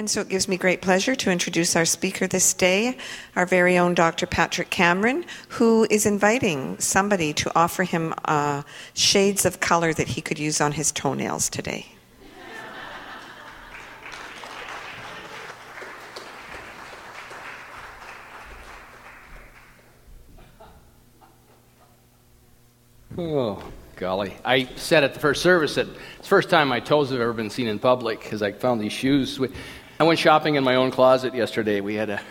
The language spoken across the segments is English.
And so it gives me great pleasure to introduce our speaker this day, our very own Dr. Patrick Cameron, who is inviting somebody to offer him uh, shades of color that he could use on his toenails today. Oh, golly. I said at the first service that it's the first time my toes have ever been seen in public because I found these shoes. I went shopping in my own closet yesterday. We had a,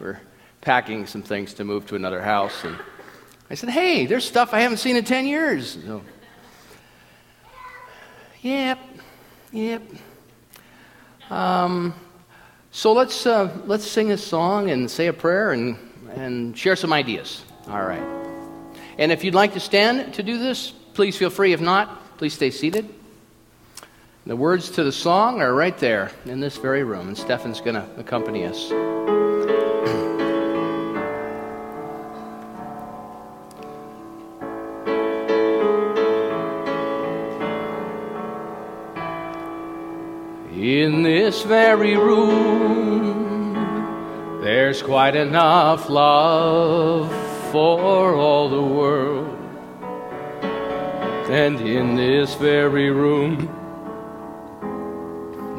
we're packing some things to move to another house. And I said, hey, there's stuff I haven't seen in 10 years. So, yep, yep. Um, so let's, uh, let's sing a song and say a prayer and, and share some ideas. All right. And if you'd like to stand to do this, please feel free. If not, please stay seated. The words to the song are right there in this very room, and Stefan's going to accompany us. In this very room, there's quite enough love for all the world. And in this very room,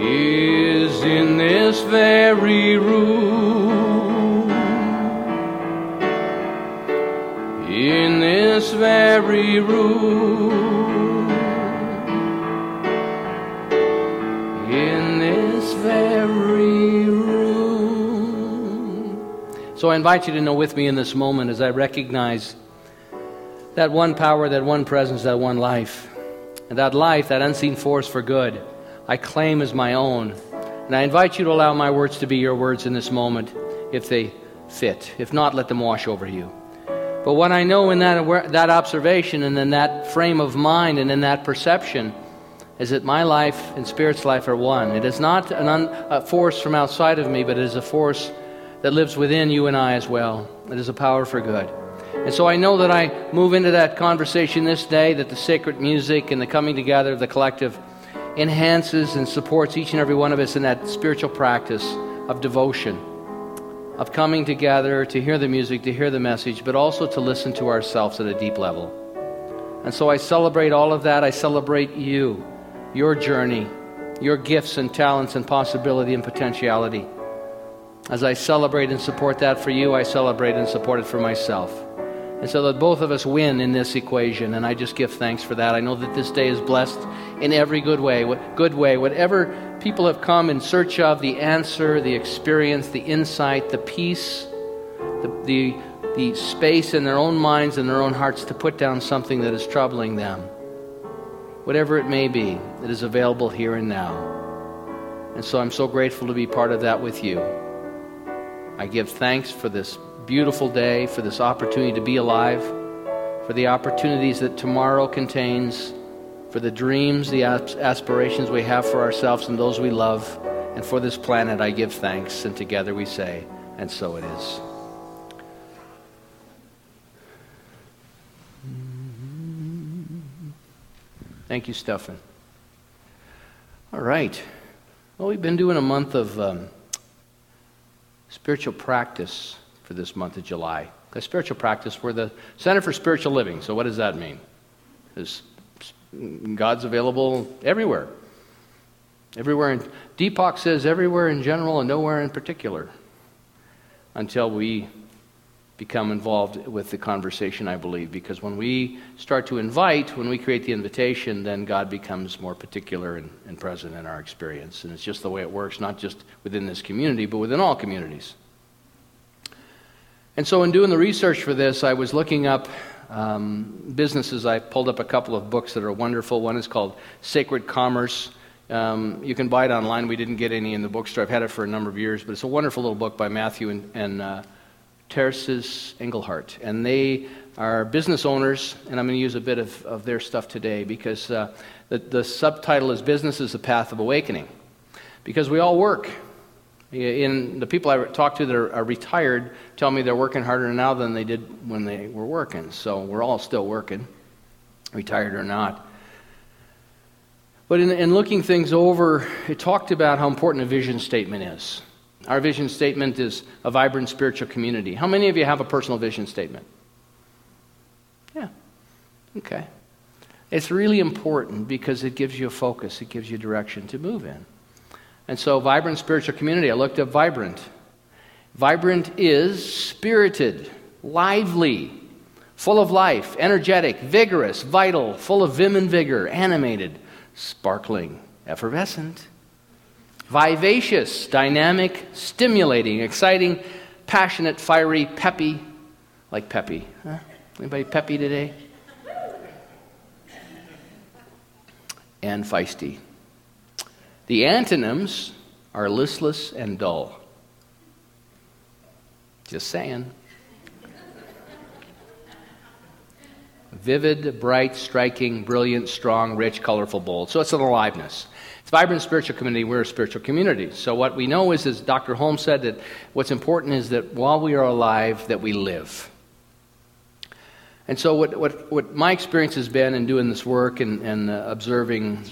is in this very room. In this very room. In this very room. so I invite you to know with me in this moment as I recognize that one power, that one presence, that one life. And that life, that unseen force for good, I claim as my own. And I invite you to allow my words to be your words in this moment if they fit. If not, let them wash over you. But what I know in that, that observation and in that frame of mind and in that perception is that my life and Spirit's life are one. It is not un, a force from outside of me, but it is a force that lives within you and I as well. It is a power for good. And so I know that I move into that conversation this day, that the sacred music and the coming together of the collective enhances and supports each and every one of us in that spiritual practice of devotion, of coming together to hear the music, to hear the message, but also to listen to ourselves at a deep level. And so I celebrate all of that. I celebrate you, your journey, your gifts and talents and possibility and potentiality. As I celebrate and support that for you, I celebrate and support it for myself. And so that both of us win in this equation, and I just give thanks for that. I know that this day is blessed in every good way, good way. Whatever people have come in search of, the answer, the experience, the insight, the peace, the, the, the space in their own minds and their own hearts to put down something that is troubling them. Whatever it may be, it is available here and now. And so I'm so grateful to be part of that with you. I give thanks for this beautiful day, for this opportunity to be alive, for the opportunities that tomorrow contains, for the dreams, the aspirations we have for ourselves and those we love, and for this planet. I give thanks, and together we say, and so it is. Thank you, Stefan. All right. Well, we've been doing a month of. Um, spiritual practice for this month of July. Because spiritual practice, we're the Center for Spiritual Living. So, what does that mean? Is God's available everywhere. Everywhere. In, Deepak says everywhere in general and nowhere in particular. Until we become involved with the conversation, I believe. Because when we start to invite, when we create the invitation, then God becomes more particular and, and, present in our experience. And it's just the way it works, not just within this community, but within all communities. And so, in doing the research for this, I was looking up um, businesses. I pulled up a couple of books that are wonderful. One is called Sacred Commerce Um, you can buy it online. We didn't get any in the bookstore. I've had it for a number of years, but it's a wonderful little book by Matthew and, and uh, Terces Engelhart. And they are business owners, and I'm going to use a bit of, of their stuff today because uh, the, the subtitle is Business is the Path of Awakening. Because we all work. In the people I talk to that are, retired tell me they're working harder now than they did when they were working. So we're all still working, retired or not. But in, in looking things over, it talked about how important a vision statement is. Our vision statement is a vibrant spiritual community. How many of you have a personal vision statement? Yeah. Okay. It's really important because it gives you a focus, it gives you direction to move in. And so, vibrant spiritual community, I looked up vibrant. Vibrant is spirited, lively, full of life, energetic, vigorous, vital, full of vim and vigor, animated, sparkling, effervescent. Vivacious, dynamic, stimulating, exciting, passionate, fiery, peppy, like peppy. Huh? Anybody peppy today? And feisty. The antonyms are listless and dull. Just saying. Vivid, bright, striking, brilliant, strong, rich, colorful, bold. So it's an aliveness. It's vibrant spiritual community. We're a spiritual community. So what we know is, as Dr. Holmes said, that what's important is that while we are alive, that we live. And so what, what, what my experience has been in doing this work and, and uh, observing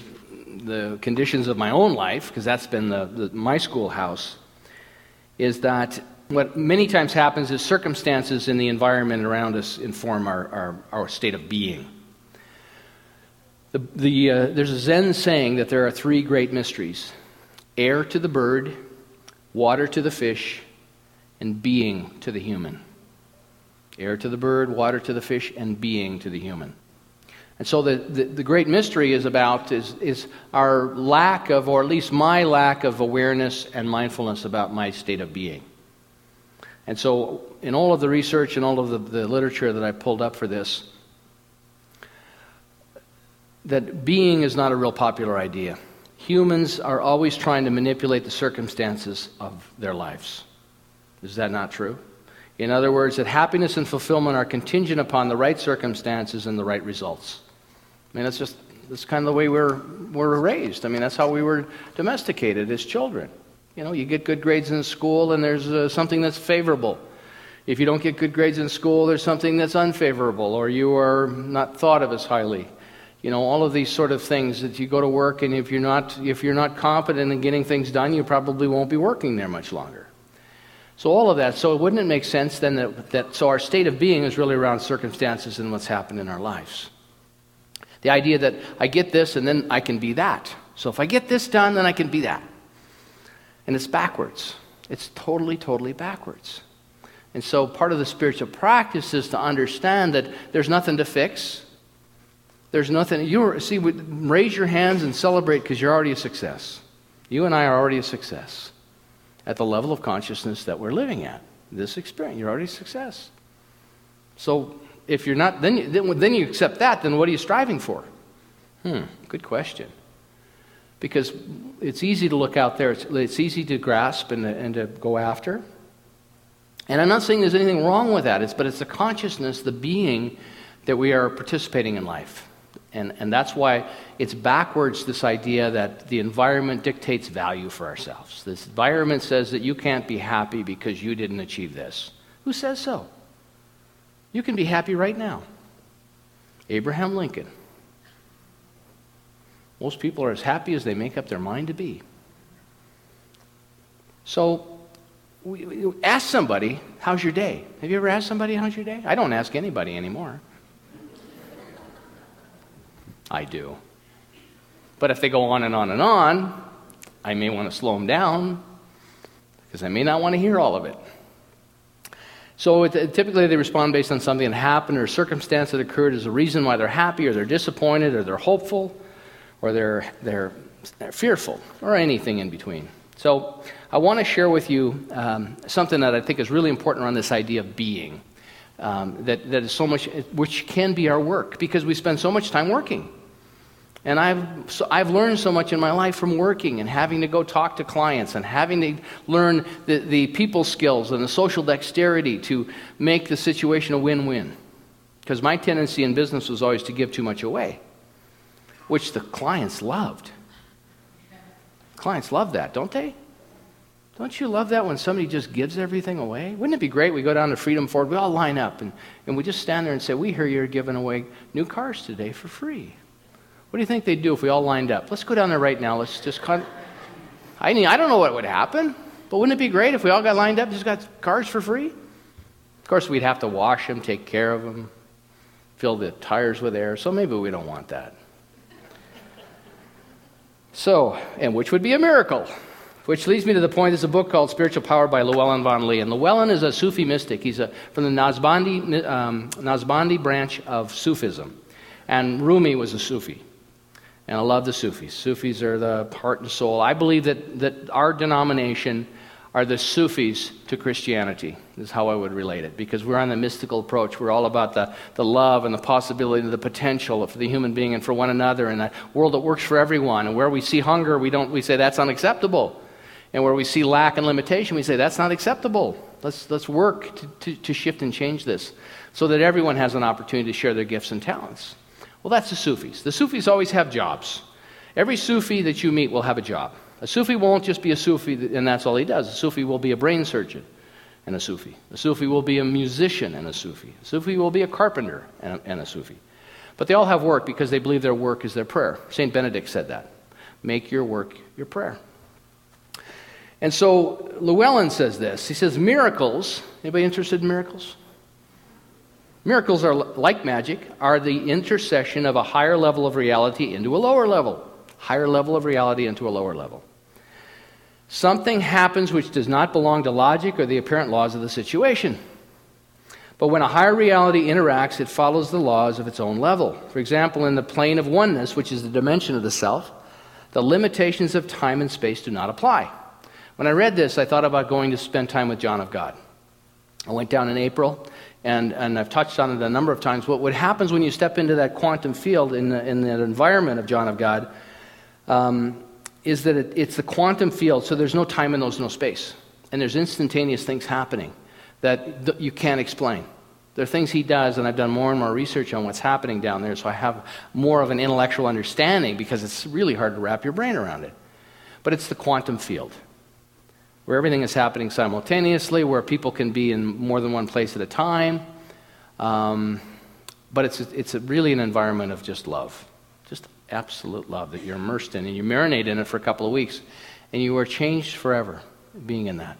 the conditions of my own life, because that's been the, the, my schoolhouse, is that what many times happens is circumstances in the environment around us inform our, our, our state of being. The, the, uh, there's a Zen saying that there are three great mysteries air to the bird, water to the fish, and being to the human. Air to the bird, water to the fish, and being to the human. And so the, the, the, great mystery is about is, is our lack of, or at least my lack of awareness and mindfulness about my state of being. And so in all of the research and all of the, the literature that I pulled up for this, that being is not a real popular idea. Humans are always trying to manipulate the circumstances of their lives. Is that not true? In other words, that happiness and fulfillment are contingent upon the right circumstances and the right results. I mean, that's just that's kind of the way we're, we're raised. I mean, that's how we were domesticated as children. You know, you get good grades in school, and there's uh, something that's favorable. If you don't get good grades in school, there's something that's unfavorable, or you are not thought of as highly. You know, all of these sort of things that you go to work, and if you're not if you're not competent in getting things done, you probably won't be working there much longer. So all of that. So wouldn't it make sense then that, that so our state of being is really around circumstances and what's happened in our lives? The idea that I get this and then I can be that. So if I get this done, then I can be that. And it's backwards. It's totally, totally backwards. And so part of the spiritual practice is to understand that there's nothing to fix. There's nothing. You see, raise your hands and celebrate because you're already a success. You and I are already a success at the level of consciousness that we're living at. This experience, you're already a success. So if you're not, then you, then, then you accept that, then what are you striving for? Hmm, good question. Because it's easy to look out there, it's, it's easy to grasp and, and to go after. And I'm not saying there's anything wrong with that, it's, but it's the consciousness, the being, that we are participating in life. And, and that's why it's backwards this idea that the environment dictates value for ourselves. This environment says that you can't be happy because you didn't achieve this. Who says so? You can be happy right now. Abraham Lincoln. Most people are as happy as they make up their mind to be. So, we, ask somebody, How's your day? Have you ever asked somebody, How's your day? I don't ask anybody anymore. I do. But if they go on and on and on, I may want to slow them down because I may not want to hear all of it. So typically they respond based on something that happened or circumstance that occurred as a reason why they're happy or they're disappointed or they're hopeful or they're, they're, they're fearful or anything in between. So I want to share with you um, something that I think is really important around this idea of being. Um, that, that is so much, which can be our work because we spend so much time working. And I've, so I've learned so much in my life from working and having to go talk to clients and having to learn the, the people skills and the social dexterity to make the situation a win win. Because my tendency in business was always to give too much away, which the clients loved. Clients love that, don't they? Don't you love that when somebody just gives everything away? Wouldn't it be great? We go down to Freedom Ford, we all line up, and, and we just stand there and say, We hear you're giving away new cars today for free. What do you think they'd do if we all lined up? Let's go down there right now. Let's just cut. I, mean, I don't know what would happen, but wouldn't it be great if we all got lined up and just got cars for free? Of course, we'd have to wash them, take care of them, fill the tires with air, so maybe we don't want that. So, and which would be a miracle. Which leads me to the point there's a book called Spiritual Power by Llewellyn Vaughan Lee. And Llewellyn is a Sufi mystic. He's a, from the Naqshbandi, um, Naqshbandi branch of Sufism. And Rumi was a Sufi. And I love the Sufis. Sufis are the heart and soul. I believe that, that our denomination are the Sufis to Christianity, is how I would relate it, because we're on the mystical approach. We're all about the, the love and the possibility and the potential for the human being and for one another, and a world that works for everyone. And where we see hunger, we, don't, we say that's unacceptable. And where we see lack and limitation, we say that's not acceptable. Let's, let's work to, to, to shift and change this so that everyone has an opportunity to share their gifts and talents. Well, that's the Sufis. The Sufis always have jobs. Every Sufi that you meet will have a job. A Sufi won't just be a Sufi and that's all he does. A Sufi will be a brain surgeon and a Sufi. A Sufi will be a musician and a Sufi. A Sufi will be a carpenter and a, and a Sufi. But they all have work because they believe their work is their prayer. St. Benedict said that. Make your work your prayer. And so Llewellyn says this. He says, Miracles, anybody interested in miracles? Miracles are like magic, are the intercession of a higher level of reality into a lower level. Higher level of reality into a lower level. Something happens which does not belong to logic or the apparent laws of the situation. But when a higher reality interacts, it follows the laws of its own level. For example, in the plane of oneness, which is the dimension of the self, the limitations of time and space do not apply. When I read this, I thought about going to spend time with John of God. I went down in April and, and I've touched on it a number of times. What, what happens when you step into that quantum field in, the, in that environment of John of God um, is that it, it's the quantum field, so there's no time and there's no space. And there's instantaneous things happening that th- you can't explain. There are things he does, and I've done more and more research on what's happening down there, so I have more of an intellectual understanding because it's really hard to wrap your brain around it. But it's the quantum field where everything is happening simultaneously, where people can be in more than one place at a time. Um, but it's, it's really an environment of just love, just absolute love that you're immersed in, and you marinate in it for a couple of weeks, and you are changed forever being in that.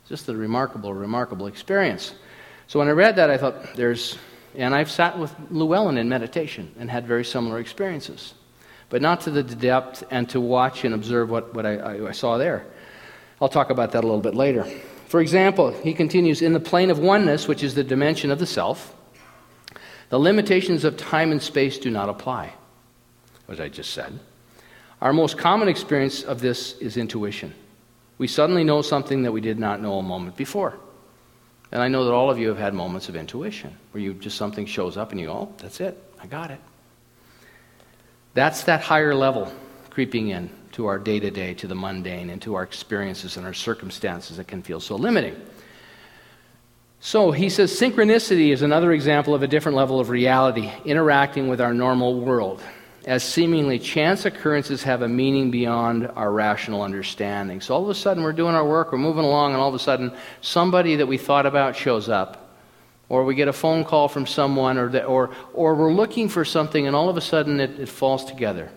It's just a remarkable, remarkable experience. So when I read that, I thought, there's, and I've sat with Llewellyn in meditation and had very similar experiences, but not to the depth and to watch and observe what, what I, I saw there. I'll talk about that a little bit later. For example, he continues in the plane of oneness, which is the dimension of the self, the limitations of time and space do not apply, as I just said. Our most common experience of this is intuition. We suddenly know something that we did not know a moment before. And I know that all of you have had moments of intuition where you just something shows up and you go, oh, that's it, I got it. That's that higher level creeping in to our day to day, to the mundane, and to our experiences and our circumstances that can feel so limiting. So he says synchronicity is another example of a different level of reality interacting with our normal world, as seemingly chance occurrences have a meaning beyond our rational understanding. So all of a sudden we're doing our work, we're moving along, and all of a sudden somebody that we thought about shows up. Or we get a phone call from someone, or, the, or, or we're looking for something, and all of a sudden it, it falls together.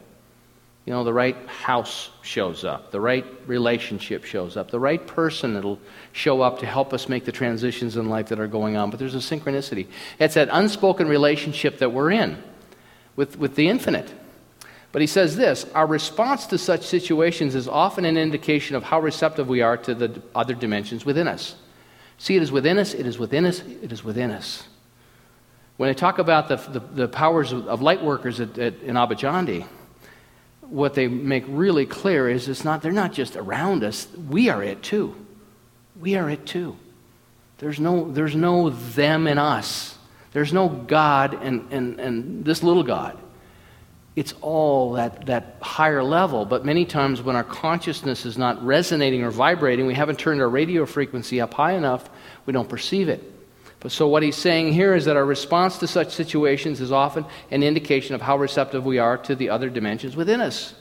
You know, the right house shows up, the right relationship shows up, the right person that'll show up to help us make the transitions in life that are going on. But there's a synchronicity. It's that unspoken relationship that we're in with, with the infinite. But he says this our response to such situations is often an indication of how receptive we are to the other dimensions within us. See, it is within us, it is within us, it is within us. When I talk about the, the, the powers of, of light workers at, at, in Abadiânia, what they make really clear is it's not, they're not just around us, we are it too. We are it too. There's no, there's no them and us. There's no God and, and, and this little God. it's all that, that higher level. But many times when our consciousness is not resonating or vibrating, we haven't turned our radio frequency up high enough, we don't perceive it. But so what he's saying here is that our response to such situations is often an indication of how receptive we are to the other dimensions within us.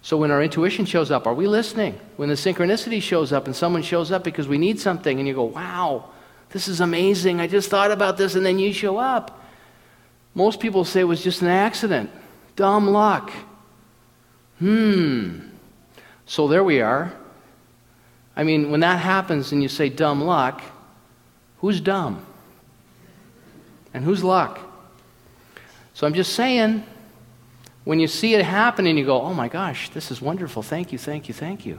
So when our intuition shows up, are we listening? When the synchronicity shows up and someone shows up because we need something and you go, wow, this is amazing. I just thought about this and then you show up. Most people say it was just an accident. Dumb luck. Hmm. So there we are. I mean, when that happens and you say dumb luck, who's dumb? And who's luck? So I'm just saying, when you see it happen and you go, oh my gosh, this is wonderful. Thank you, thank you, thank you.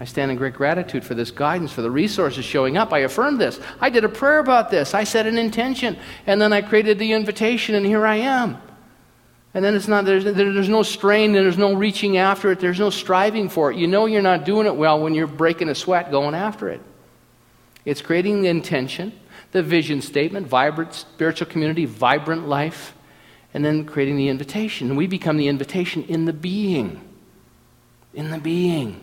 I stand in great gratitude for this guidance, for the resources showing up. I affirmed this. I did a prayer about this. I set an intention, and then I created the invitation, and here I am. And then it's not, there's, there's no strain, and there's no reaching after it, there's no striving for it. You know you're not doing it well when you're breaking a sweat going after it. It's creating the intention, the vision statement, vibrant spiritual community, vibrant life, and then creating the invitation. And we become the invitation in the being. In the being.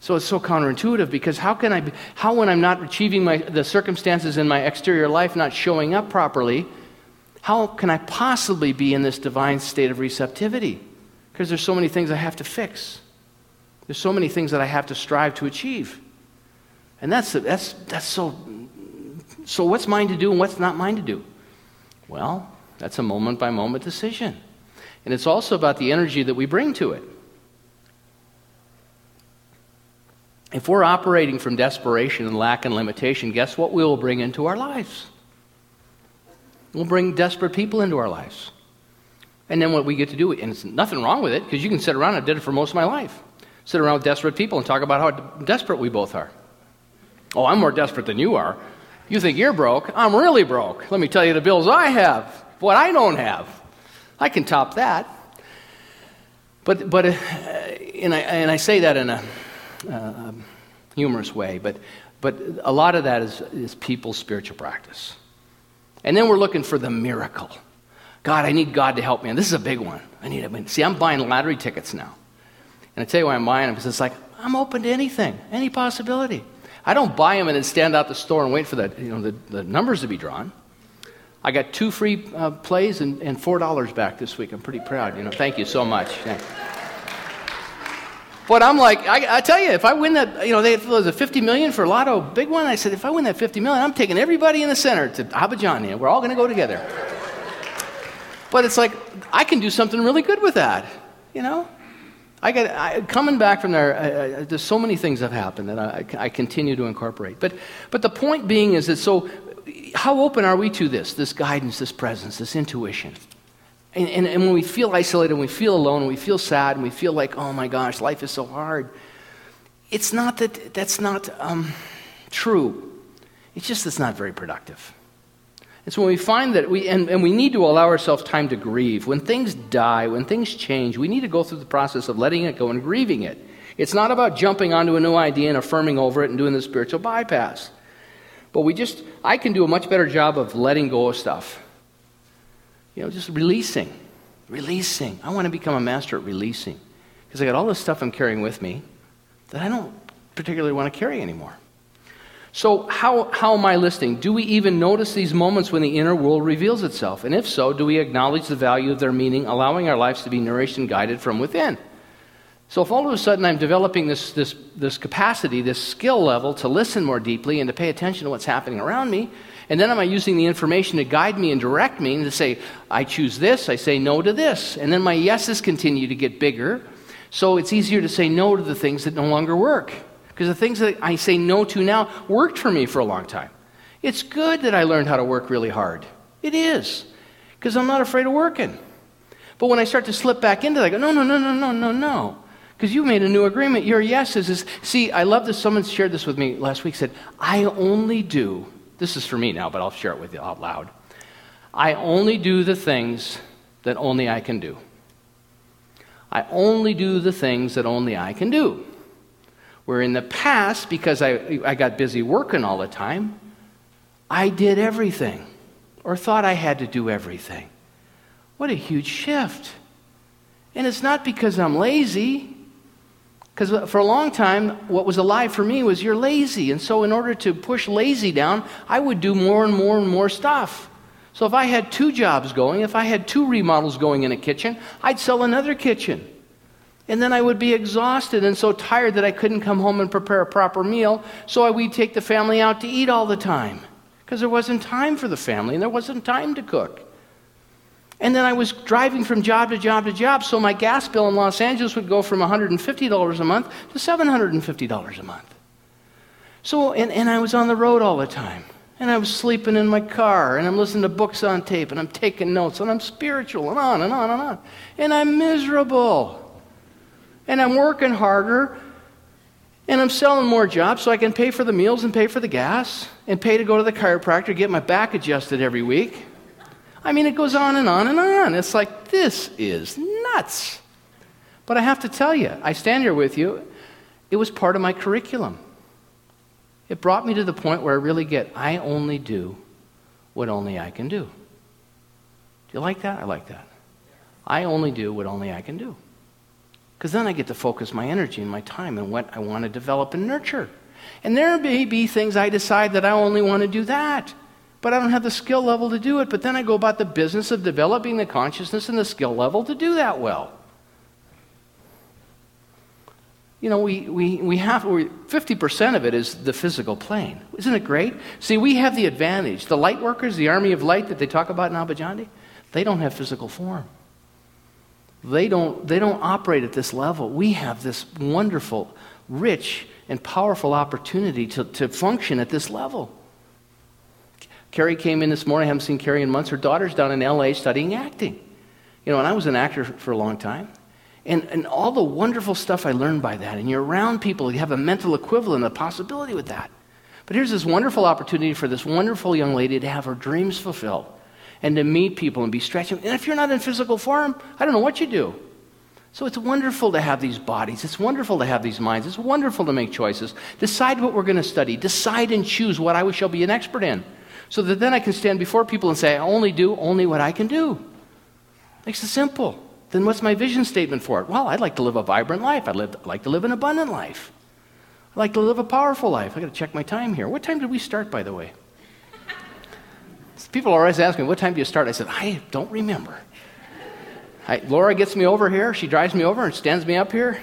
So it's so counterintuitive because how can I, be, how when I'm not achieving my, the circumstances in my exterior life not showing up properly, how can I possibly be in this divine state of receptivity? Because there's so many things I have to fix. There's so many things that I have to strive to achieve. And that's, that's, that's so. So, what's mine to do and what's not mine to do? Well, that's a moment by moment decision. And it's also about the energy that we bring to it. If we're operating from desperation and lack and limitation, guess what we will bring into our lives? We'll bring desperate people into our lives. And then what we get to do, and it's nothing wrong with it, because you can sit around, I did it for most of my life. Sit around with desperate people and talk about how desperate we both are. Oh, I'm more desperate than you are. You think you're broke. I'm really broke. Let me tell you the bills I have, what I don't have. I can top that. But, but uh, and, I, and I say that in a uh, humorous way, but, but a lot of that is, is people's spiritual practice. And then we're looking for the miracle. God, I need God to help me. And this is a big one. I need it. See, I'm buying lottery tickets now. And I tell you why I'm buying them because it's like, I'm open to anything, any possibility. I don't buy them and then stand out the store and wait for the, you know, the, the numbers to be drawn. I got two free uh, plays and, and $4 back this week. I'm pretty proud. You know, thank you so much. But I'm like, I, I, tell you, if I win that, you know, they, there's a 50 million for Lotto, big one. I said, if I win that 50 million, I'm taking everybody in the center to Abadiânia. We're all going to go together. but it's like, I can do something really good with that, you know? I get I, coming back from there. I, I, there's so many things have happened that I, I continue to incorporate. But, but the point being is that so, how open are we to this, this guidance, this presence, this intuition? And, and, and, when we feel isolated, and we feel alone, and we feel sad, and we feel like, oh my gosh, life is so hard, it's not that that's not um, true. It's just it's not very productive. It's when we find that we, and, and we need to allow ourselves time to grieve. When things die, when things change, we need to go through the process of letting it go and grieving it. It's not about jumping onto a new idea and affirming over it and doing the spiritual bypass. But we just, I can do a much better job of letting go of stuff you know, just releasing. Releasing. I want to become a master at releasing. Because I got all this stuff I'm carrying with me that I don't particularly want to carry anymore. So, how, how am I listening? Do we even notice these moments when the inner world reveals itself? And if so, do we acknowledge the value of their meaning, allowing our lives to be nourished and guided from within? So, if all of a sudden I'm developing this, this, this capacity, this skill level to listen more deeply and to pay attention to what's happening around me, and then am I using the information to guide me and direct me and to say, I choose this, I say no to this. And then my yeses continue to get bigger. So it's easier to say no to the things that no longer work. Because the things that I say no to now worked for me for a long time. It's good that I learned how to work really hard. It is. Because I'm not afraid of working. But when I start to slip back into that, I go, no, no, no, no, no, no, no. Because you made a new agreement. Your yes is, is, see, I love this. Someone shared this with me last week, said, I only do this is for me now, but I'll share it with you out loud. I only do the things that only I can do. I only do the things that only I can do. Where in the past, because I, I got busy working all the time, I did everything or thought I had to do everything. What a huge shift. And it's not because I'm lazy. Because for a long time, what was alive for me was you're lazy. And so, in order to push lazy down, I would do more and more and more stuff. So, if I had two jobs going, if I had two remodels going in a kitchen, I'd sell another kitchen. And then I would be exhausted and so tired that I couldn't come home and prepare a proper meal. So we'd take the family out to eat all the time because there wasn't time for the family and there wasn't time to cook. And then I was driving from job to job to job, so my gas bill in Los Angeles would go from $150 a month to $750 a month. So, and, and I was on the road all the time. And I was sleeping in my car, and I'm listening to books on tape, and I'm taking notes, and I'm spiritual, and on and on and on. And I'm miserable. And I'm working harder, and I'm selling more jobs so I can pay for the meals and pay for the gas, and pay to go to the chiropractor, get my back adjusted every week. I mean, it goes on and on and on. It's like, this is nuts. But I have to tell you, I stand here with you, it was part of my curriculum. It brought me to the point where I really get, I only do what only I can do. Do you like that? I like that. I only do what only I can do. Because then I get to focus my energy and my time on what I want to develop and nurture. And there may be things I decide that I only want to do that but I don't have the skill level to do it. But then I go about the business of developing the consciousness and the skill level to do that well. You know, we, we, we have, 50% of it is the physical plane. Isn't it great? See, we have the advantage. The light workers, the army of light that they talk about in Abadiânia, they don't have physical form. They don't, they don't operate at this level. We have this wonderful, rich, and powerful opportunity to, to function at this level. Carrie came in this morning. I haven't seen Carrie in months. Her daughter's down in LA studying acting. You know, and I was an actor for a long time. And, and all the wonderful stuff I learned by that. And you're around people, you have a mental equivalent, a possibility with that. But here's this wonderful opportunity for this wonderful young lady to have her dreams fulfilled and to meet people and be stretching. And if you're not in physical form, I don't know what you do. So it's wonderful to have these bodies. It's wonderful to have these minds. It's wonderful to make choices. Decide what we're going to study. Decide and choose what I shall be an expert in so that then I can stand before people and say, I only do only what I can do. Makes it simple. Then what's my vision statement for it? Well, I'd like to live a vibrant life. I'd, live, like to live an abundant life. I'd like to live a powerful life. I've got to check my time here. What time did we start, by the way? People are always asking me, what time do you start? I said, I don't remember. I, Laura gets me over here. She drives me over and stands me up here.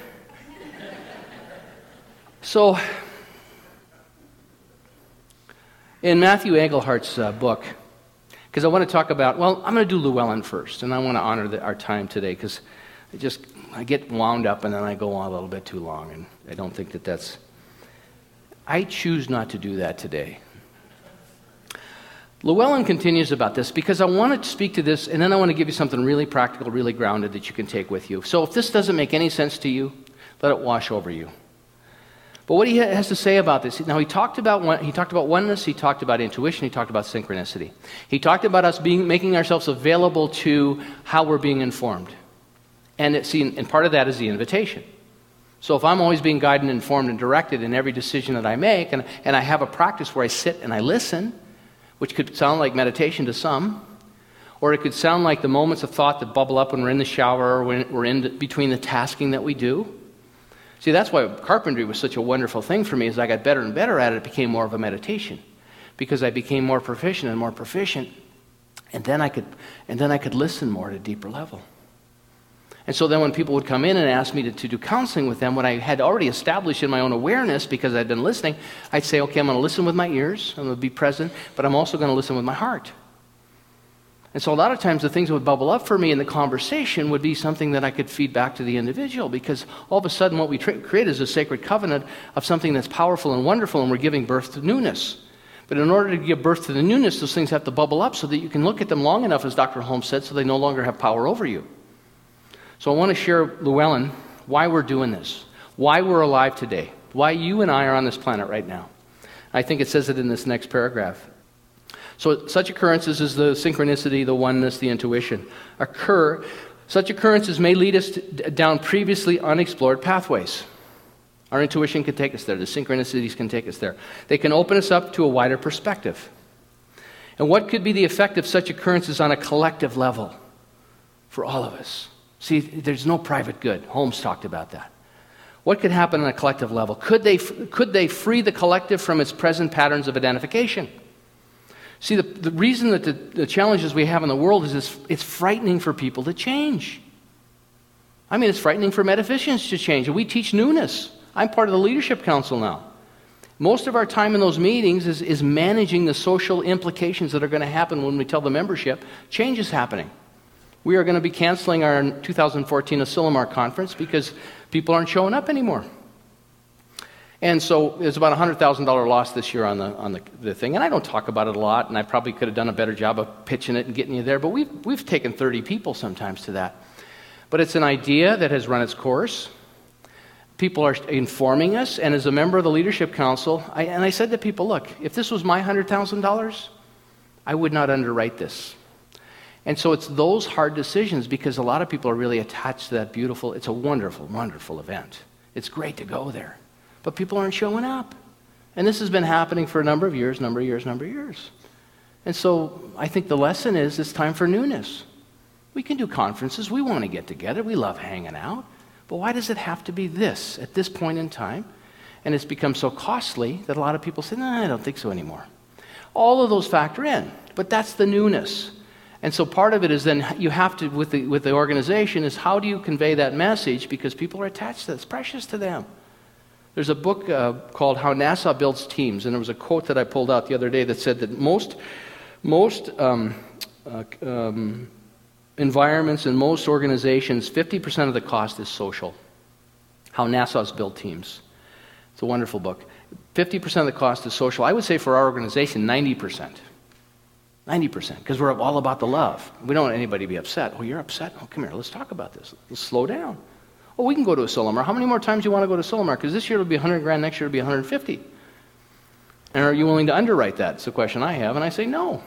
So in Matthew Engelhart's uh, book, because I want to talk about, well, I'm going to do Llewellyn first, and I want to honor the, our time today because I just I get wound up and then I go on a little bit too long, and I don't think that that's. I choose not to do that today. Llewellyn continues about this because I want to speak to this, and then I want to give you something really practical, really grounded that you can take with you. So if this doesn't make any sense to you, let it wash over you. But what he has to say about this, now he talked about, he talked about oneness, he talked about intuition, he talked about synchronicity. He talked about us being, making ourselves available to how we're being informed. And, it, see, and part of that is the invitation. So if I'm always being guided and informed and directed in every decision that I make, and, and I have a practice where I sit and I listen, which could sound like meditation to some, or it could sound like the moments of thought that bubble up when we're in the shower or when we're in between the tasking that we do, See, that's why carpentry was such a wonderful thing for me. As I got better and better at it, it became more of a meditation because I became more proficient and more proficient, and then I could, and then I could listen more at a deeper level. And so then when people would come in and ask me to, to do counseling with them, what I had already established in my own awareness because I'd been listening, I'd say, okay, I'm going to listen with my ears, I'm going to be present, but I'm also going to listen with my heart. And so a lot of times the things that would bubble up for me in the conversation would be something that I could feed back to the individual because all of a sudden what we tra- create is a sacred covenant of something that's powerful and wonderful and we're giving birth to newness. But in order to give birth to the newness, those things have to bubble up so that you can look at them long enough, as Dr. Holmes said, so they no longer have power over you. So I want to share, Llewellyn, why we're doing this, why we're alive today, why you and I are on this planet right now. I think it says it in this next paragraph. So, such occurrences as the synchronicity, the oneness, the intuition occur. Such occurrences may lead us to, down previously unexplored pathways. Our intuition can take us there, the synchronicities can take us there. They can open us up to a wider perspective. And what could be the effect of such occurrences on a collective level? for all of us. See, there's no private good. Holmes talked about that. What could happen on a collective level? Could they, could they free the collective from its present patterns of identification? See, the, the reason that the, the challenges we have in the world is it's, it's frightening for people to change. I mean, it's frightening for metaphysicians to change. We teach newness. I'm part of the leadership council now. Most of our time in those meetings is, is managing the social implications that are going to happen when we tell the membership change is happening. We are going to be canceling our 2014 Asilomar conference because people aren't showing up anymore. And so it's about a $100,000 loss this year on, the, on the, the thing. And I don't talk about it a lot, and I probably could have done a better job of pitching it and getting you there, but we've, we've taken 30 people sometimes to that. But it's an idea that has run its course. People are informing us, and as a member of the Leadership Council, I, and I said to people, look, if this was my $100,000, I would not underwrite this. And so it's those hard decisions because a lot of people are really attached to that beautiful, it's a wonderful, wonderful event. It's great to go there. But people aren't showing up. And this has been happening for a number of years, number of years, number of years. And so I think the lesson is it's time for newness. We can do conferences. We want to get together. We love hanging out. But why does it have to be this at this point in time? And it's become so costly that a lot of people say, no, I don't think so anymore. All of those factor in. But that's the newness. And so part of it is then you have to, with the, with the organization, is how do you convey that message because people are attached to that. It's precious to them. There's a book uh, called How NASA Builds Teams, and there was a quote that I pulled out the other day that said that most, most um, uh, um, environments and most organizations, 50% of the cost is social. How NASA's built teams. It's a wonderful book. 50% of the cost is social. I would say for our organization, 90%. 90%, because we're all about the love. We don't want anybody to be upset. Oh, you're upset? Oh, come here, let's talk about this. Let's slow down. Oh, we can go to Asilomar. How many more times do you want to go to Asilomar? Because this year it'll be 100 grand, next year it'll be 150. And are you willing to underwrite that? It's a question I have. And I say, no.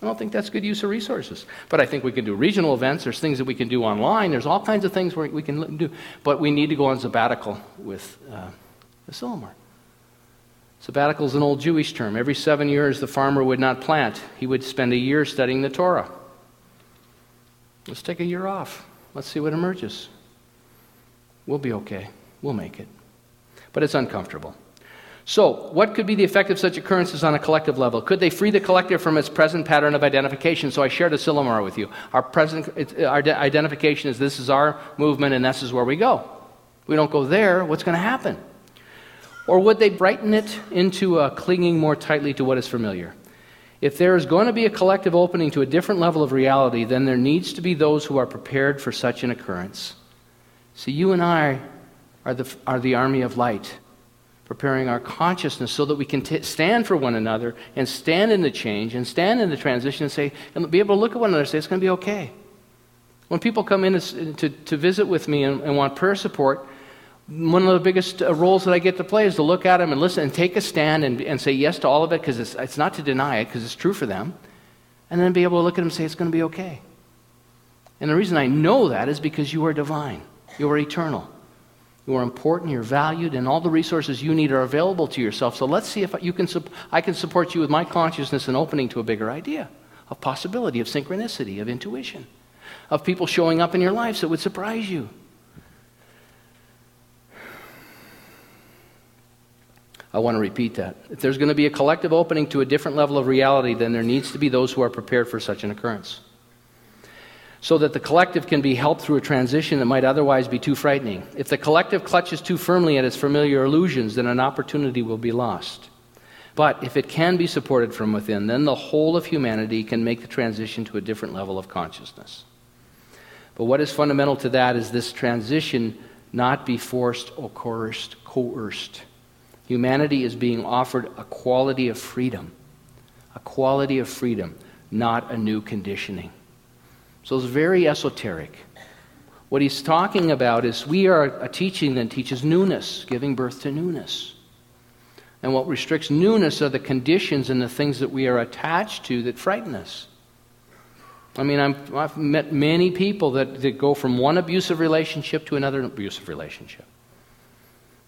I don't think that's good use of resources. But I think we can do regional events. There's things that we can do online. There's all kinds of things we can do. But we need to go on sabbatical with uh, Asilomar. Sabbatical is an old Jewish term. Every seven years, the farmer would not plant, he would spend a year studying the Torah. Let's take a year off. Let's see what emerges. We'll be okay. We'll make it. But it's uncomfortable. So, what could be the effect of such occurrences on a collective level? Could they free the collective from its present pattern of identification? So, I shared Asilomar with you. Our present our uh, identification is this is our movement and this is where we go. we don't go there, what's going to happen? Or would they brighten it into clinging more tightly to what is familiar? If there is going to be a collective opening to a different level of reality, then there needs to be those who are prepared for such an occurrence. See, you and I are the, are the army of light, preparing our consciousness so that we can t- stand for one another and stand in the change and stand in the transition and say, and be able to look at one another and say, it's going to be okay. When people come in to, to, to visit with me and, and want prayer support, one of the biggest uh, roles that I get to play is to look at them and listen and take a stand and, and say yes to all of it because it's, it's not to deny it because it's true for them. And then be able to look at them and say it's going to be okay. And the reason I know that is because you are divine, you are eternal. You are important, you're valued, and all the resources you need are available to yourself. So let's see if you can, I can support you with my consciousness and opening to a bigger idea of possibility, of synchronicity, of intuition, of people showing up in your lives that would surprise you. I want to repeat that. If there's going to be a collective opening to a different level of reality, then there needs to be those who are prepared for such an occurrence. So that the collective can be helped through a transition that might otherwise be too frightening. If the collective clutches too firmly at its familiar illusions, then an opportunity will be lost. But if it can be supported from within, then the whole of humanity can make the transition to a different level of consciousness. But what is fundamental to that is this transition not be forced or coerced. coerced. Humanity is being offered a quality of freedom, a quality of freedom, not a new conditioning. So it's very esoteric. What he's talking about is we are a teaching that teaches newness, giving birth to newness. And what restricts newness are the conditions and the things that we are attached to that frighten us. I mean, i have met many people that, that go from one abusive relationship to another abusive relationship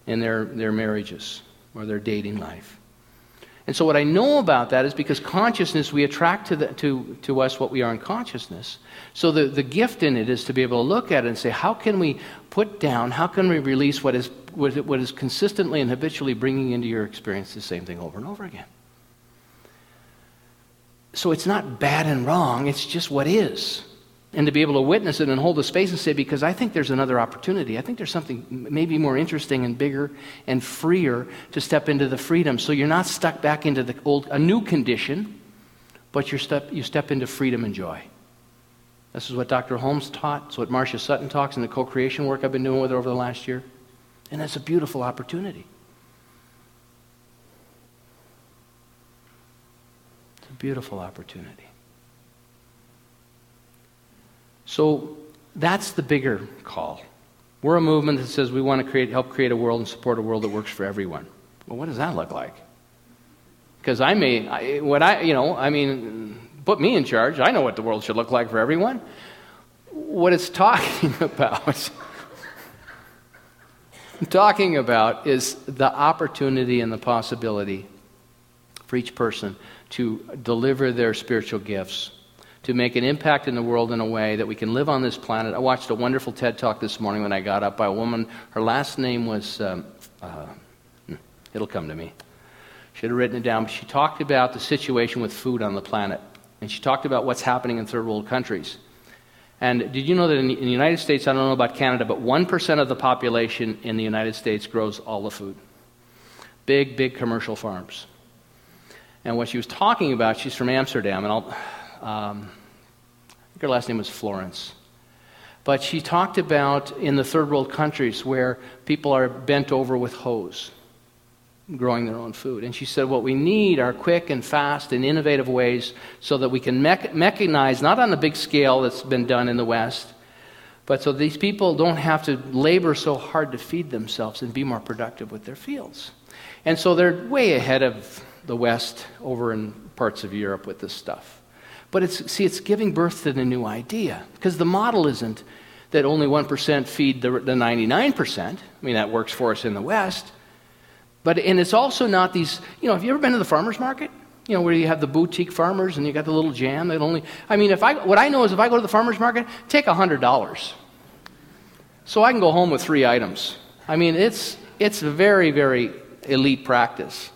in their, their marriages or their dating life. And so, what I know about that is because consciousness, we attract to, the, to, to us what we are in consciousness. So, the, the gift in it is to be able to look at it and say, how can we put down, how can we release what is, what is consistently and habitually bringing into your experience the same thing over and over again? So, it's not bad and wrong, it's just what is and to be able to witness it and hold the space and say, because I think there's another opportunity. I think there's something maybe more interesting and bigger and freer to step into the freedom. So you're not stuck back into the old, a new condition, but you step, you step into freedom and joy. This is what Dr. Holmes taught. It's what Marcia Sutton talks in the co creation work I've been doing with her over the last year. And it's a beautiful opportunity. It's a beautiful opportunity. So that's the bigger call. We're a movement that says we want to create, help create a world and support a world that works for everyone. Well, what does that look like? Because I may, I, what I, you know, I mean, put me in charge. I know what the world should look like for everyone. What it's talking about, talking about is the opportunity and the possibility for each person to deliver their spiritual gifts to make an impact in the world in a way that we can live on this planet. I watched a wonderful TED talk this morning when I got up by a woman. Her last name was, um, uh, it'll come to me. Should have written it down. But she talked about the situation with food on the planet. And she talked about what's happening in third world countries. And did you know that in the, in the United States, I don't know about Canada, but 1% of the population in the United States grows all the food? Big, big commercial farms. And what she was talking about, she's from Amsterdam, and I'll um, her last name was Florence. But she talked about in the third world countries where people are bent over with hoes growing their own food. And she said, What we need are quick and fast and innovative ways so that we can me- mechanize, not on the big scale that's been done in the West, but so these people don't have to labor so hard to feed themselves and be more productive with their fields. And so they're way ahead of the West over in parts of Europe with this stuff. But it's, see, it's giving birth to the new idea because the model isn't that only 1% feed the, the 99%. I mean, that works for us in the West. But, and it's also not these, you know, have you ever been to the farmer's market? You know, where you have the boutique farmers and you got the little jam that only, I mean, if I, what I know is if I go to the farmer's market, take $100. So I can go home with three items. I mean, it's, it's very, very elite practice.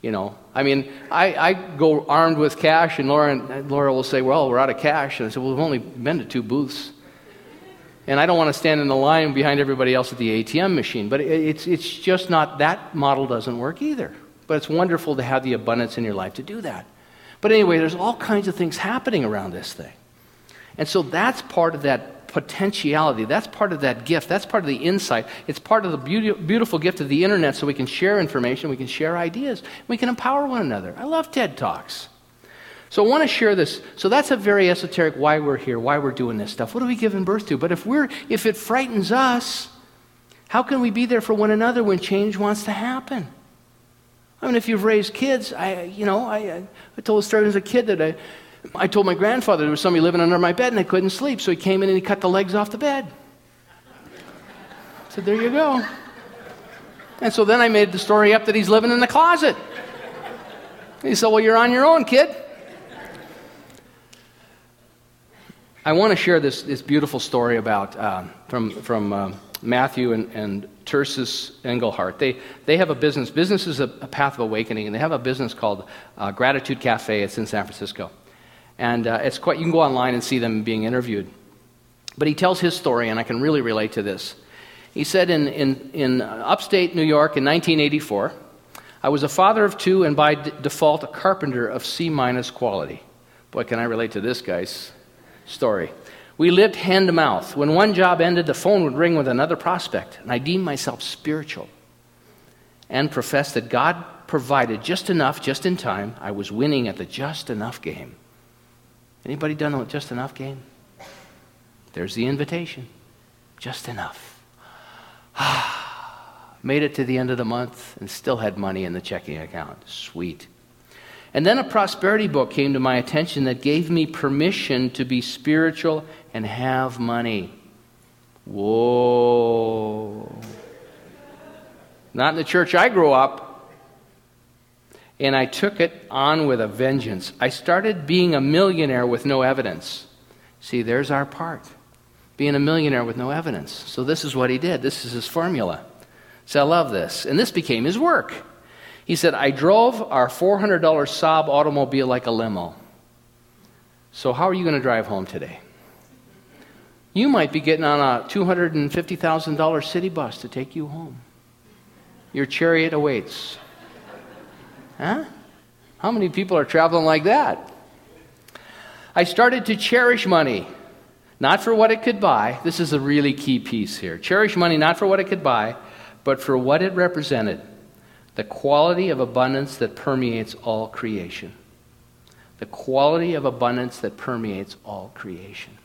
You know, I mean, I, I go armed with cash, and Laura, and Laura will say, Well, we're out of cash. And I said, Well, we've only been to two booths. And I don't want to stand in the line behind everybody else at the ATM machine. But it's, it's just not, that model doesn't work either. But it's wonderful to have the abundance in your life to do that. But anyway, there's all kinds of things happening around this thing. And so that's part of that potentiality. That's part of that gift. That's part of the insight. It's part of the beautiful gift of the internet so we can share information, we can share ideas, we can empower one another. I love TED Talks. So I want to share this. So that's a very esoteric why we're here, why we're doing this stuff. What are we giving birth to? But if we're if it frightens us, how can we be there for one another when change wants to happen? I mean, if you've raised kids, I, you know, I, I told a story as a kid that I, I told my grandfather there was somebody living under my bed and I couldn't sleep, so he came in and he cut the legs off the bed. I said, There you go. And so then I made the story up that he's living in the closet. He said, Well, you're on your own, kid. I want to share this, this beautiful story about uh, from, from uh, Matthew and, and Engelhart. They, they have a business. Business is a, a, path of awakening, and they have a business called uh, Gratitude Cafe. It's in San Francisco. And uh, it's quite, you can go online and see them being interviewed. But he tells his story, and I can really relate to this. He said in, in, in upstate New York in 1984, I was a father of two and by d- default a carpenter of C minus quality. Boy, can I relate to this guy's story. We lived hand to mouth. When one job ended, the phone would ring with another prospect, and I deemed myself spiritual and professed that God provided just enough, just in time. I was winning at the just enough game. Anybody done just enough game? There's the invitation. Just enough. Made it to the end of the month and still had money in the checking account. Sweet. And then a prosperity book came to my attention that gave me permission to be spiritual and have money. Whoa. Not in the church I grew up. And I took it on with a vengeance. I started being a millionaire with no evidence. See, there's our part being a millionaire with no evidence. So, this is what he did. This is his formula. So, I love this. And this became his work. He said, I drove our $400 Saab automobile like a limo. So, how are you going to drive home today? You might be getting on a $250,000 city bus to take you home. Your chariot awaits. Huh? How many people are traveling like that? I started to cherish money, not for what it could buy. This is a really key piece here. Cherish money not for what it could buy, but for what it represented the quality of abundance that permeates all creation. The quality of abundance that permeates all creation.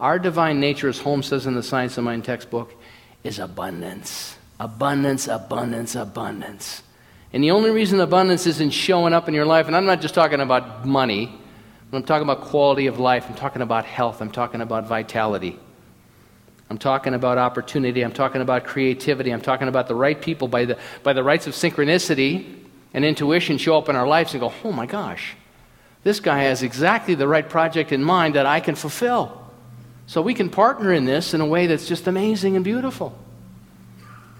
Our divine nature, as Holmes says in the Science of Mind textbook, is abundance. Abundance, abundance, abundance. And the only reason abundance isn't showing up in your life, and I'm not just talking about money, I'm talking about quality of life, I'm talking about health, I'm talking about vitality. I'm talking about opportunity, I'm talking about creativity, I'm talking about the right people by the, by the rights of synchronicity and intuition show up in our lives and go, oh my gosh, this guy has exactly the right project in mind that I can fulfill. So we can partner in this in a way that's just amazing and beautiful.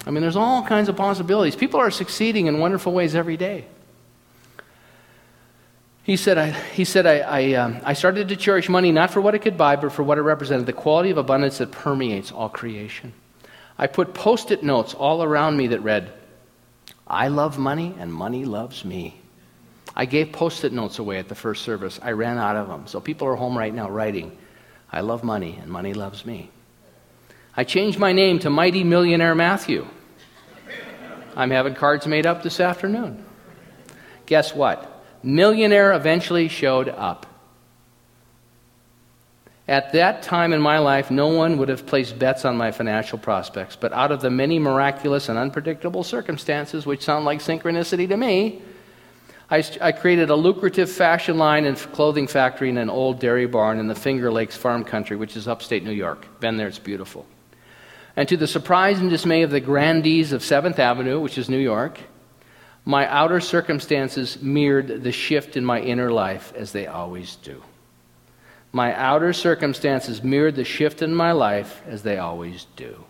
I mean, there's all kinds of possibilities. People are succeeding in wonderful ways every day. He said, I, he said I, I, um, I started to cherish money not for what it could buy, but for what it represented the quality of abundance that permeates all creation. I put post it notes all around me that read, I love money and money loves me. I gave post it notes away at the first service. I ran out of them. So people are home right now writing, I love money and money loves me. I changed my name to Mighty Millionaire Matthew. I'm having cards made up this afternoon. Guess what? Millionaire eventually showed up. At that time in my life, no one would have placed bets on my financial prospects, but out of the many miraculous and unpredictable circumstances, which sound like synchronicity to me, I, I, created a lucrative fashion line and clothing factory in an old dairy barn in the Finger Lakes farm country, which is upstate New York. Been there, it's beautiful. And to the surprise and dismay of the grandees of 7th Avenue, which is New York, my outer circumstances mirrored the shift in my inner life as they always do. My outer circumstances mirrored the shift in my life as they always do.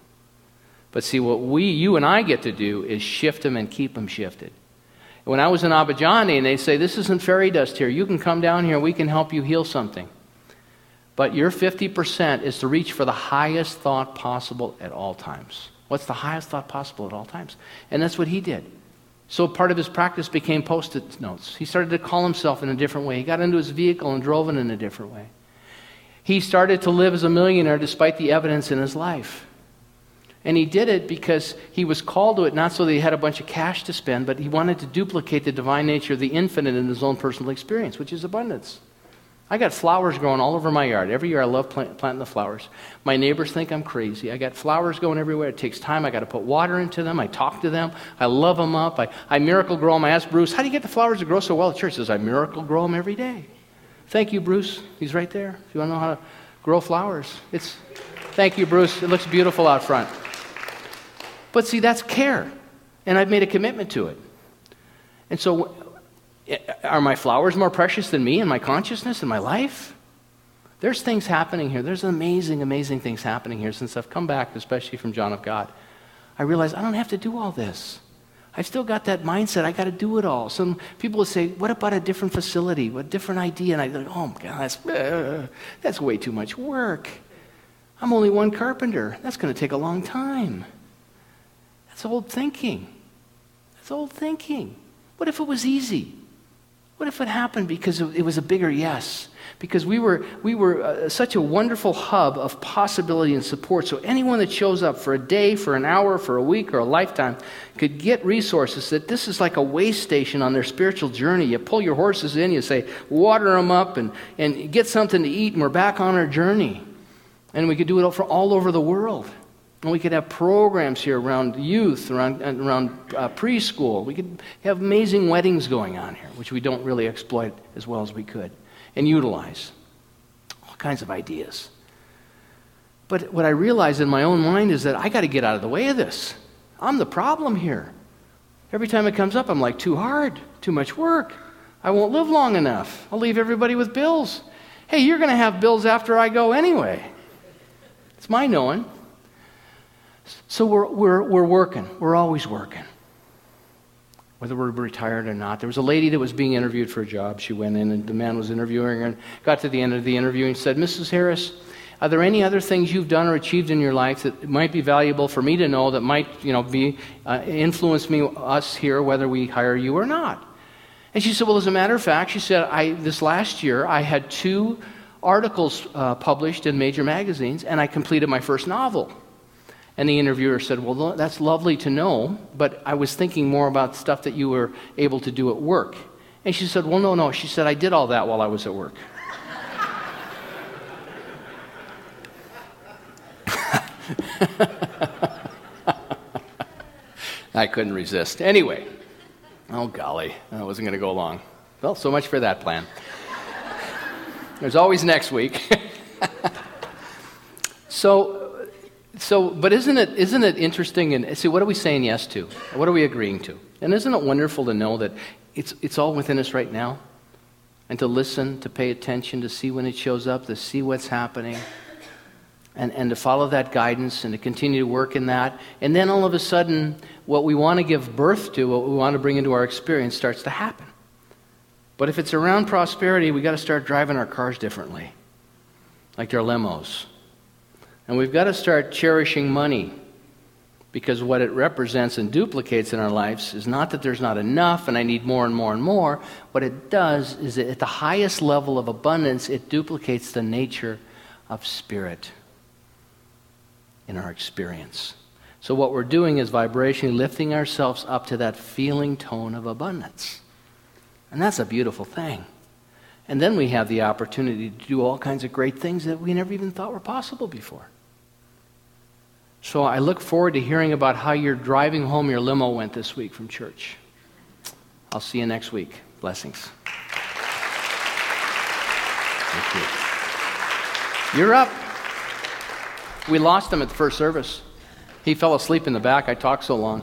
But see, what we, you and I get to do is shift them and keep them shifted. When I was in Abadiânia, and they say, This isn't fairy dust here. You can come down here, we can help you heal something. But your 50% is to reach for the highest thought possible at all times. What's the highest thought possible at all times? And that's what he did. So part of his practice became post it notes. He started to call himself in a different way. He got into his vehicle and drove it in a different way. He started to live as a millionaire despite the evidence in his life. And he did it because he was called to it not so that he had a bunch of cash to spend, but he wanted to duplicate the divine nature of the infinite in his own personal experience, which is abundance. I got flowers growing all over my yard. Every year I love plant, planting the flowers. My neighbors think I'm crazy. I got flowers going everywhere. It takes time. I got to put water into them. I talk to them. I love them up. I, I miracle grow them. I ask Bruce, how do you get the flowers to grow so well at church? Says, I miracle grow them every day. Thank you, Bruce. He's right there. If you want to know how to grow flowers, it's thank you, Bruce. It looks beautiful out front. But see, that's care. And I've made a commitment to it. And so, are my flowers more precious than me and my consciousness and my life? There's things happening here. There's amazing, amazing things happening here since I've come back, especially from John of God. I realize I don't have to do all this. I've still got that mindset. I got to do it all. Some people would say, "What about a different facility? What different idea?" And I go, "Oh my God, that's, uh, that's way too much work. I'm only one carpenter. That's going to take a long time." That's old thinking. That's old thinking. What if it was easy? What if it happened because it was a bigger yes? Because we were, we were uh, such a wonderful hub of possibility and support. So anyone that shows up for a day, for an hour, for a week, or a lifetime could get resources that this is like a way station on their spiritual journey. You pull your horses in, you say, water them up, and, and get something to eat, and we're back on our journey. And we could do it for all over the world. And we could have programs here around youth, around, around uh, preschool. We could have amazing weddings going on here, which we don't really exploit as well as we could, and utilize. All kinds of ideas. But what I realize in my own mind is that I got to get out of the way of this. I'm the problem here. Every time it comes up, I'm like, too hard, too much work. I won't live long enough. I'll leave everybody with bills. Hey, you're going to have bills after I go anyway. It's my knowing. So we're, we're, we're working. We're always working, whether we're retired or not. There was a lady that was being interviewed for a job. She went in, and the man was interviewing her and got to the end of the interview and said, Mrs. Harris, are there any other things you've done or achieved in your life that might be valuable for me to know that might, you know, be uh, influence me, us here, whether we hire you or not? And she said, Well, as a matter of fact, she said, I, this last year I had two articles uh, published in major magazines and I completed my first novel. And the interviewer said, Well, that's lovely to know, but I was thinking more about stuff that you were able to do at work. And she said, Well, no, no. She said, I did all that while I was at work. I couldn't resist. Anyway, oh golly, I wasn't going to go along. Well, so much for that plan. There's always next week. so, so, but isn't it, isn't it interesting? And see, what are we saying yes to? What are we agreeing to? And isn't it wonderful to know that it's, it's all within us right now? And to listen, to pay attention, to see when it shows up, to see what's happening and, and to follow that guidance and to continue to work in that. And then all of a sudden, what we want to give birth to, what we want to bring into our experience, starts to happen. But if it's around prosperity, we've got to start driving our cars differently, like their limos. And we've got to start cherishing money because what it represents and duplicates in our lives is not that there's not enough and I need more and more and more. What it does is that at the highest level of abundance, it duplicates the nature of spirit in our experience. So, what we're doing is vibrationally lifting ourselves up to that feeling tone of abundance. And that's a beautiful thing. And then we have the opportunity to do all kinds of great things that we never even thought were possible before. So, I look forward to hearing about how your driving home your limo went this week from church. I'll see you next week. Blessings. Thank you. You're up. We lost him at the first service. He fell asleep in the back. I talked so long.